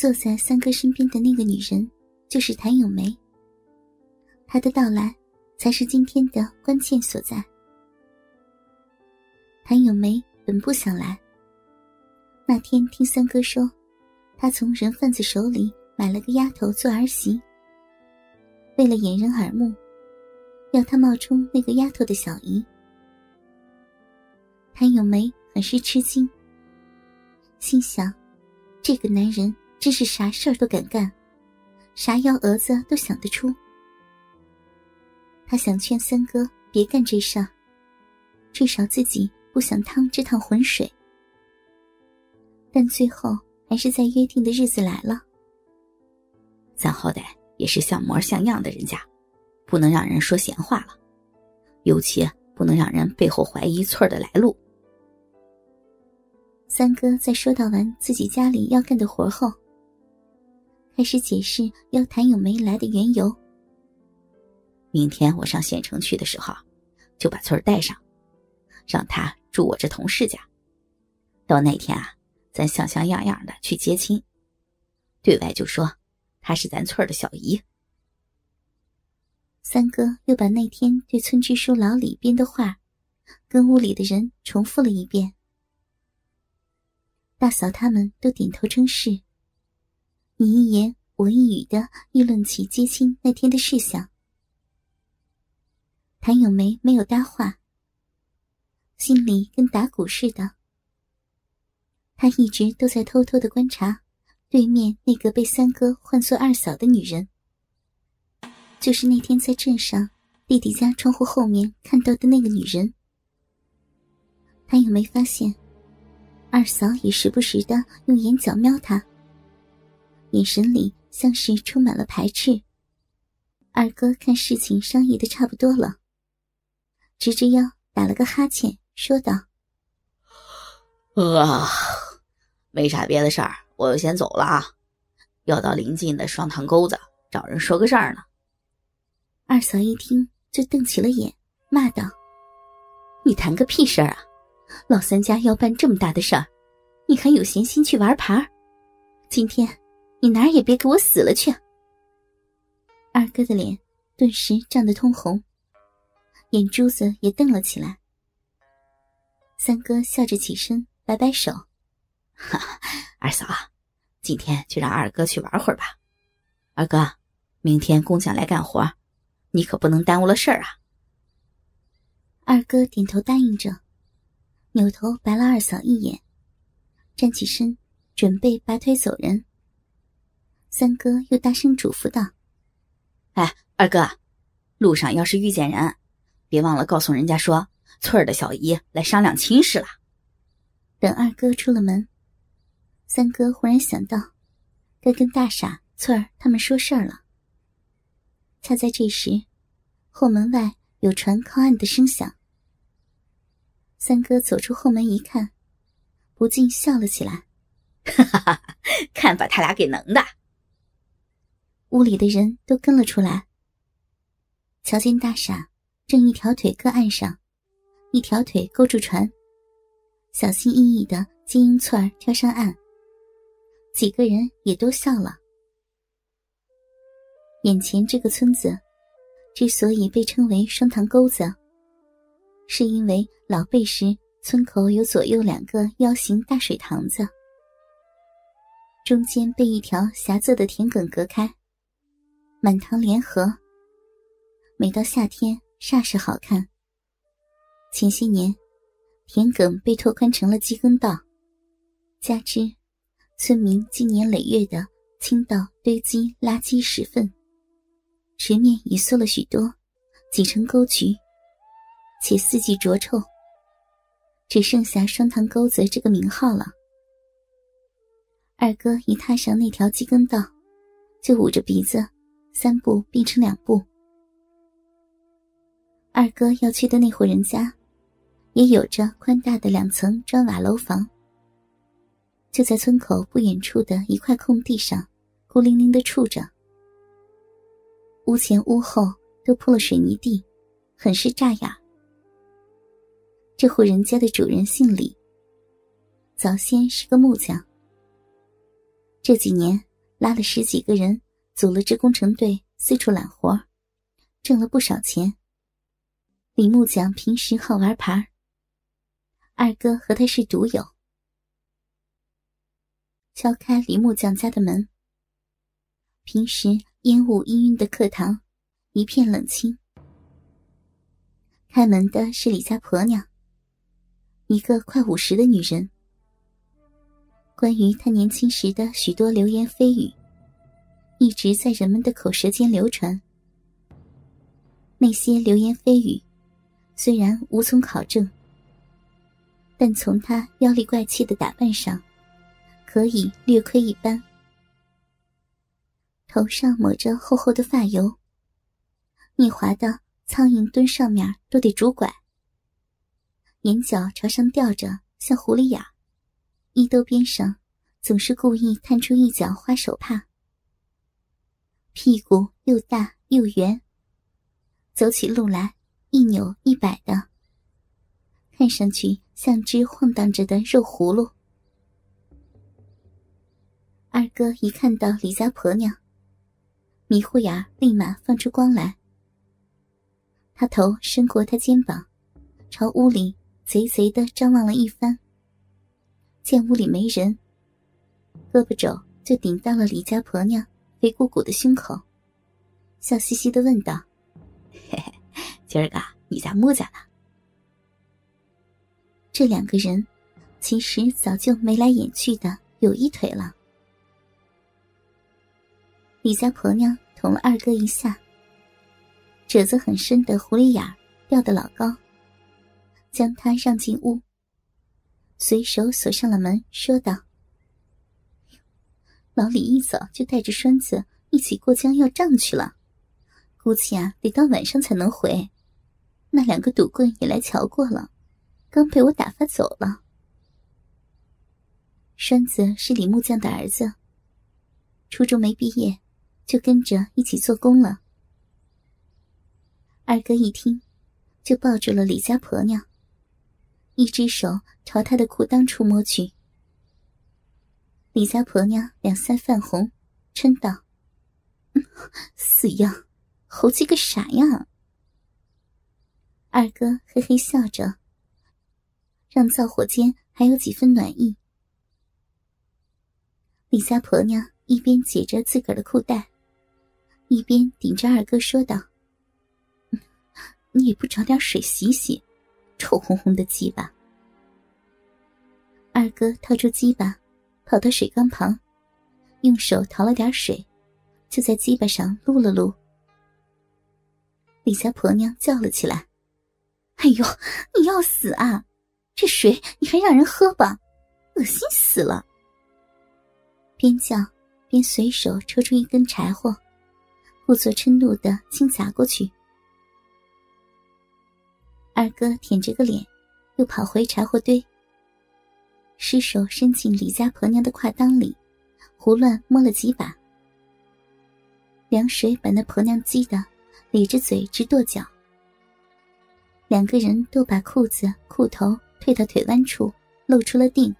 坐在三哥身边的那个女人，就是谭咏梅。她的到来，才是今天的关键所在。谭咏梅本不想来。那天听三哥说，他从人贩子手里买了个丫头做儿媳。为了掩人耳目，要他冒充那个丫头的小姨。谭咏梅很是吃惊，心想：这个男人真是啥事儿都敢干，啥幺蛾子都想得出。他想劝三哥别干这事儿，至少自己不想趟这趟浑水。但最后还是在约定的日子来了。咱好歹也是像模像样的人家，不能让人说闲话了，尤其不能让人背后怀疑翠儿的来路。三哥在说到完自己家里要干的活后，开始解释要谭咏梅来的缘由。明天我上县城去的时候，就把翠儿带上，让她住我这同事家。到那天啊。咱像像样样的去接亲，对外就说她是咱村的小姨。三哥又把那天对村支书老李编的话，跟屋里的人重复了一遍。大嫂他们都点头称是，你一言我一语的议论起接亲那天的事项。谭咏梅没有搭话，心里跟打鼓似的。他一直都在偷偷的观察，对面那个被三哥唤作二嫂的女人，就是那天在镇上弟弟家窗户后面看到的那个女人。谭咏梅发现，二嫂也时不时的用眼角瞄他，眼神里像是充满了排斥。二哥看事情商议的差不多了，直直腰打了个哈欠，说道：“啊。”没啥别的事儿，我就先走了啊！要到临近的双塘沟子找人说个事儿呢。二嫂一听就瞪起了眼，骂道：“你谈个屁事儿啊！老三家要办这么大的事儿，你还有闲心去玩牌？今天你哪儿也别给我死了去！”二哥的脸顿时涨得通红，眼珠子也瞪了起来。三哥笑着起身，摆摆手。哈，二嫂，今天就让二哥去玩会儿吧。二哥，明天工匠来干活，你可不能耽误了事儿啊。二哥点头答应着，扭头白了二嫂一眼，站起身准备拔腿走人。三哥又大声嘱咐道：“哎，二哥，路上要是遇见人，别忘了告诉人家说翠儿的小姨来商量亲事了。”等二哥出了门。三哥忽然想到，该跟大傻、翠儿他们说事儿了。恰在这时，后门外有船靠岸的声响。三哥走出后门一看，不禁笑了起来：“哈哈哈！看把他俩给能的！”屋里的人都跟了出来。瞧见大傻正一条腿搁岸上，一条腿勾住船，小心翼翼的接应翠儿跳上岸。几个人也都笑了。眼前这个村子，之所以被称为双塘沟子，是因为老辈时村口有左右两个腰形大水塘子，中间被一条狭窄的田埂隔开，满塘莲荷。每到夏天，煞是好看。前些年，田埂被拓宽成了机耕道，加之。村民经年累月的倾倒堆积垃圾屎粪，池面已缩了许多，挤成沟渠，且四季浊臭，只剩下双塘沟子这个名号了。二哥一踏上那条机耕道，就捂着鼻子，三步并成两步。二哥要去的那户人家，也有着宽大的两层砖瓦楼房。就在村口不远处的一块空地上，孤零零的处着。屋前屋后都铺了水泥地，很是扎眼。这户人家的主人姓李，早先是个木匠。这几年拉了十几个人，组了支工程队，四处揽活，挣了不少钱。李木匠平时好玩牌，二哥和他是赌友。敲开李木匠家的门。平时烟雾氤氲的客堂，一片冷清。开门的是李家婆娘，一个快五十的女人。关于她年轻时的许多流言蜚语，一直在人们的口舌间流传。那些流言蜚语，虽然无从考证，但从她妖力怪气的打扮上，可以略窥一斑。头上抹着厚厚的发油，腻滑的。苍蝇蹲上面都得拄拐，眼角朝上吊着，像狐狸眼衣兜边上总是故意探出一角花手帕。屁股又大又圆，走起路来一扭一摆的，看上去像只晃荡着的肉葫芦。二哥一看到李家婆娘，迷糊眼立马放出光来。他头伸过他肩膀，朝屋里贼贼的张望了一番。见屋里没人，胳膊肘就顶到了李家婆娘肥鼓鼓的胸口，笑嘻嘻的问道：“嘿嘿，今儿个你家木家呢？”这两个人其实早就眉来眼去的有一腿了。李家婆娘捅了二哥一下。褶子很深的狐狸眼吊得老高，将他让进屋，随手锁上了门，说道：“老李一早就带着栓子一起过江要账去了，估计啊得到晚上才能回。那两个赌棍也来瞧过了，刚被我打发走了。栓子是李木匠的儿子，初中没毕业，就跟着一起做工了。”二哥一听，就抱住了李家婆娘，一只手朝她的裤裆处摸去。李家婆娘两腮泛红，嗔道：“死样，猴急个啥呀？”二哥嘿嘿笑着，让灶火间还有几分暖意。李家婆娘一边解着自个儿的裤带，一边顶着二哥说道。你也不找点水洗洗，臭烘烘的鸡巴。二哥掏出鸡巴，跑到水缸旁，用手淘了点水，就在鸡巴上撸了撸。李家婆娘叫了起来：“哎呦，你要死啊！这水你还让人喝吧，恶心死了！”边叫边随手抽出一根柴火，故作嗔怒的轻砸过去。二哥舔着个脸，又跑回柴火堆，失手伸进李家婆娘的胯裆里，胡乱摸了几把。凉水把那婆娘激得咧着嘴直跺脚。两个人都把裤子裤头退到腿弯处，露出了腚。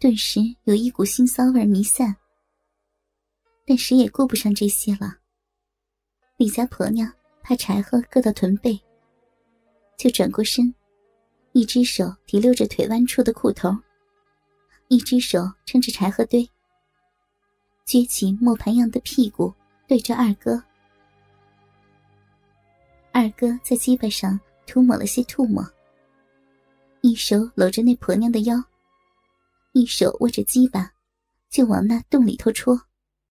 顿时有一股腥骚味弥散，但谁也顾不上这些了。李家婆娘怕柴禾硌到臀背。就转过身，一只手提溜着腿弯处的裤头，一只手撑着柴禾堆，撅起磨盘样的屁股对着二哥。二哥在鸡巴上涂抹了些唾沫，一手搂着那婆娘的腰，一手握着鸡巴，就往那洞里头戳。